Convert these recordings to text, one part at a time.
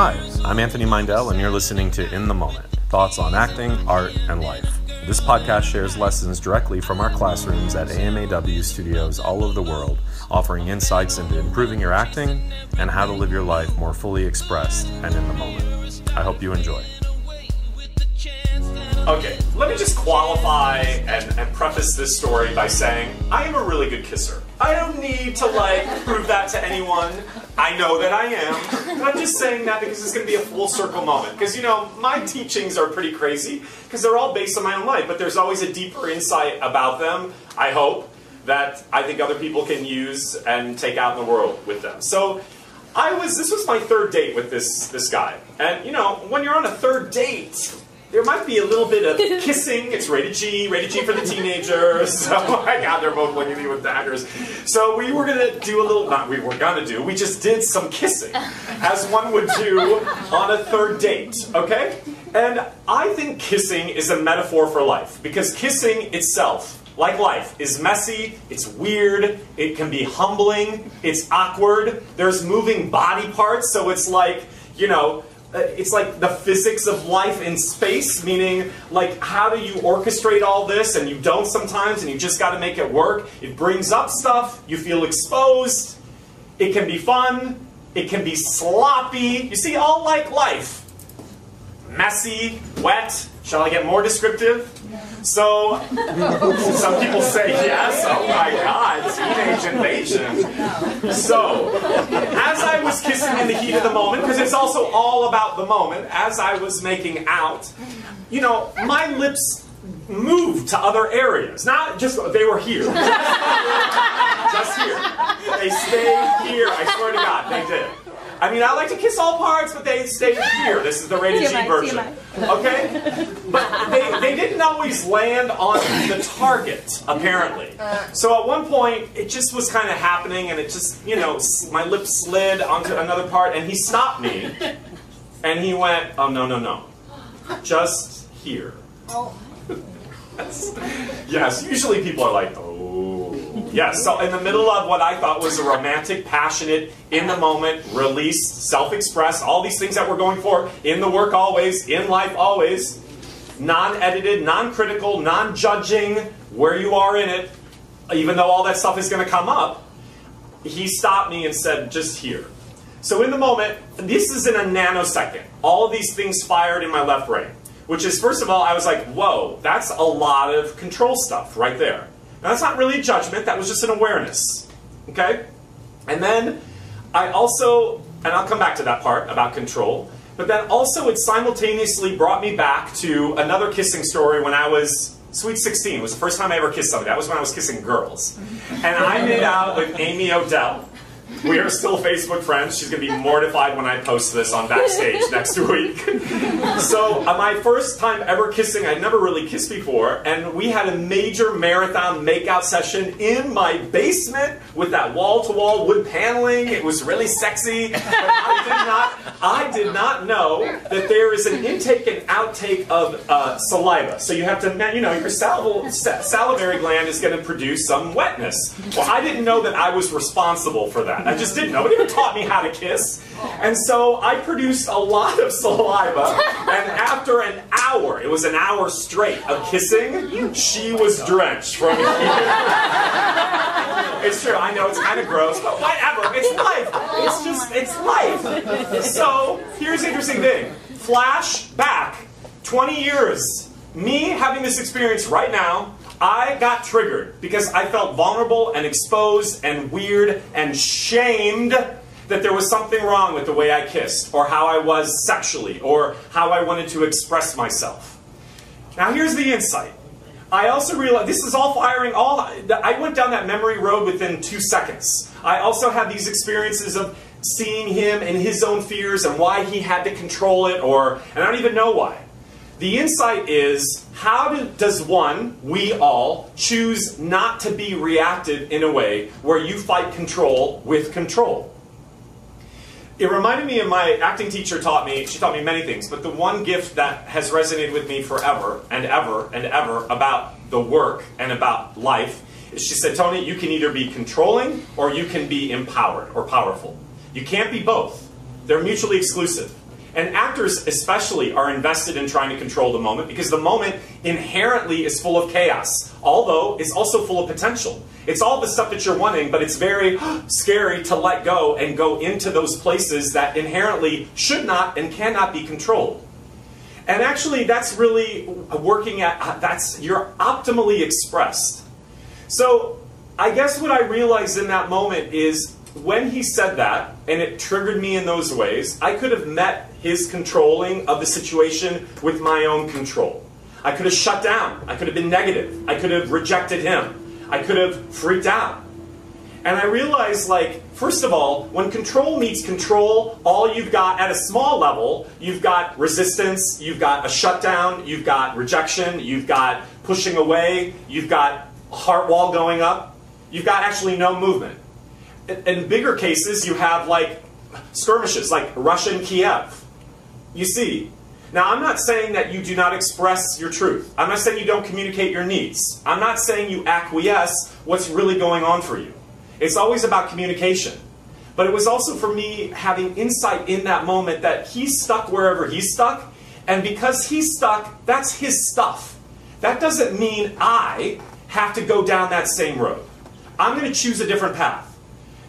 Hi, I'm Anthony Meindl, and you're listening to In the Moment thoughts on acting, art, and life. This podcast shares lessons directly from our classrooms at AMAW studios all over the world, offering insights into improving your acting and how to live your life more fully expressed and in the moment. I hope you enjoy. Okay, let me just qualify and, and preface this story by saying I am a really good kisser. I don't need to like prove that to anyone. I know that I am. I'm just saying that because it's going to be a full circle moment. Because, you know, my teachings are pretty crazy because they're all based on my own life, but there's always a deeper insight about them, I hope, that I think other people can use and take out in the world with them. So, I was, this was my third date with this, this guy. And, you know, when you're on a third date, there might be a little bit of kissing. It's rated G, rated G for the teenagers. So my God, they're both looking at me with daggers. So we were gonna do a little. Not we were gonna do. We just did some kissing, as one would do on a third date. Okay. And I think kissing is a metaphor for life because kissing itself. Like life, is messy, it's weird, it can be humbling, it's awkward, there's moving body parts, so it's like, you know, Uh, it's like the physics of life in space, meaning like how do you orchestrate all this and you don't sometimes and you just got to make it work. It brings up stuff, you feel exposed, it can be fun, it can be sloppy. You see, all like life. Messy, wet. Shall I get more descriptive? So, some people say yes. Oh my God, teenage invasion. So, as I was kissing in the heat of the moment, because it's also all about the moment, as I was making out, you know, my lips moved to other areas. Not just, they were here. just here. They stayed here. I swear to God, they did. I mean, I like to kiss all parts, but they stay here. This is the rated G version. Okay? But they, they didn't always land on the target, apparently. So at one point, it just was kind of happening, and it just, you know, my lip slid onto another part, and he stopped me, and he went, oh, no, no, no. Just here. yes, usually people are like, oh. Yes, so in the middle of what I thought was a romantic, passionate, in the moment, release, self expressed, all these things that we're going for in the work always, in life always, non edited, non critical, non judging where you are in it, even though all that stuff is going to come up, he stopped me and said, just here. So in the moment, this is in a nanosecond. All of these things fired in my left brain. Which is, first of all, I was like, whoa, that's a lot of control stuff right there. Now, that's not really judgment, that was just an awareness. Okay? And then I also, and I'll come back to that part about control, but then also it simultaneously brought me back to another kissing story when I was sweet 16. It was the first time I ever kissed somebody. That was when I was kissing girls. And I made out with Amy Odell. We are still Facebook friends. She's going to be mortified when I post this on Backstage next week. so, uh, my first time ever kissing, I'd never really kissed before, and we had a major marathon makeout session in my basement with that wall to wall wood paneling. It was really sexy. But I did not, I did not know that there is an intake and outtake of uh, saliva. So, you have to, you know, your sal salivary gland is going to produce some wetness. Well, I didn't know that I was responsible for that. I just didn't. Nobody ever taught me how to kiss. And so I produced a lot of saliva, and after an hour, it was an hour straight of kissing, she was drenched from here. It's true, I know it's kind of gross, but whatever, it's life. It's just, it's life. So, here's the interesting thing. Flash back 20 years. Me having this experience right now, I got triggered because I felt vulnerable and exposed and weird and shamed that there was something wrong with the way I kissed or how I was sexually or how I wanted to express myself. Now here's the insight. I also realized this is all firing all I went down that memory road within 2 seconds. I also had these experiences of seeing him and his own fears and why he had to control it or and I don't even know why. The insight is how do, does one, we all, choose not to be reactive in a way where you fight control with control? It reminded me of my acting teacher taught me, she taught me many things, but the one gift that has resonated with me forever and ever and ever about the work and about life is she said, Tony, you can either be controlling or you can be empowered or powerful. You can't be both. They're mutually exclusive. And actors, especially, are invested in trying to control the moment because the moment inherently is full of chaos, although it's also full of potential. It's all the stuff that you're wanting, but it's very scary to let go and go into those places that inherently should not and cannot be controlled. And actually, that's really working at uh, that's you're optimally expressed. So, I guess what I realized in that moment is when he said that, and it triggered me in those ways, I could have met his controlling of the situation with my own control. I could have shut down. I could have been negative. I could have rejected him. I could have freaked out. And I realized, like, first of all, when control meets control, all you've got at a small level, you've got resistance, you've got a shutdown, you've got rejection, you've got pushing away, you've got heart wall going up, you've got actually no movement. In bigger cases, you have like skirmishes, like Russia and Kiev. You see, now, I'm not saying that you do not express your truth. I'm not saying you don't communicate your needs. I'm not saying you acquiesce what's really going on for you. It's always about communication. But it was also for me having insight in that moment that he's stuck wherever he's stuck, and because he's stuck, that's his stuff. That doesn't mean I have to go down that same road. I'm going to choose a different path.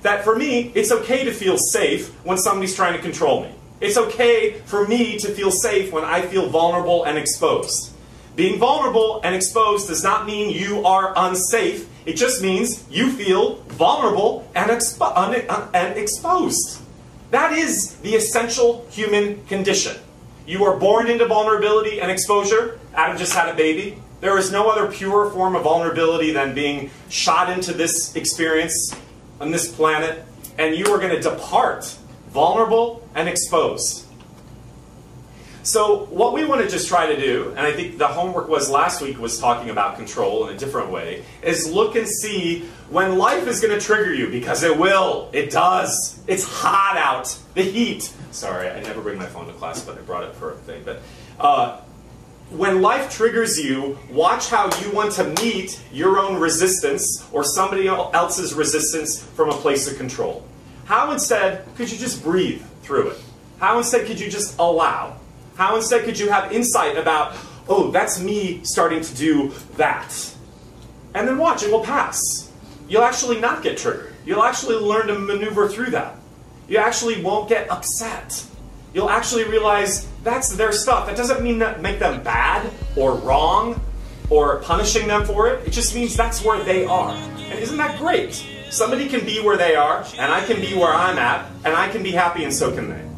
That for me, it's okay to feel safe when somebody's trying to control me. It's okay for me to feel safe when I feel vulnerable and exposed. Being vulnerable and exposed does not mean you are unsafe. It just means you feel vulnerable and, expo and exposed. That is the essential human condition. You are born into vulnerability and exposure. Adam just had a baby. There is no other pure form of vulnerability than being shot into this experience on this planet, and you are going to depart vulnerable and exposed. So what we want to just try to do, and I think the homework was last week was talking about control in a different way, is look and see when life is going to trigger you, because it will. It does. It's hot out. The heat. Sorry, I never bring my phone to class, but I brought it for a thing. But uh, when life triggers you, watch how you want to meet your own resistance or somebody else's resistance from a place of control. How instead could you just breathe through it? How instead could you just allow? How instead could you have insight about, oh, that's me starting to do that? And then watch, it will pass. You'll actually not get triggered. You'll actually learn to maneuver through that. You actually won't get upset. You'll actually realize that's their stuff. That doesn't mean that make them bad or wrong or punishing them for it. It just means that's where they are. And isn't that great? Somebody can be where they are, and I can be where I'm at, and I can be happy, and so can they.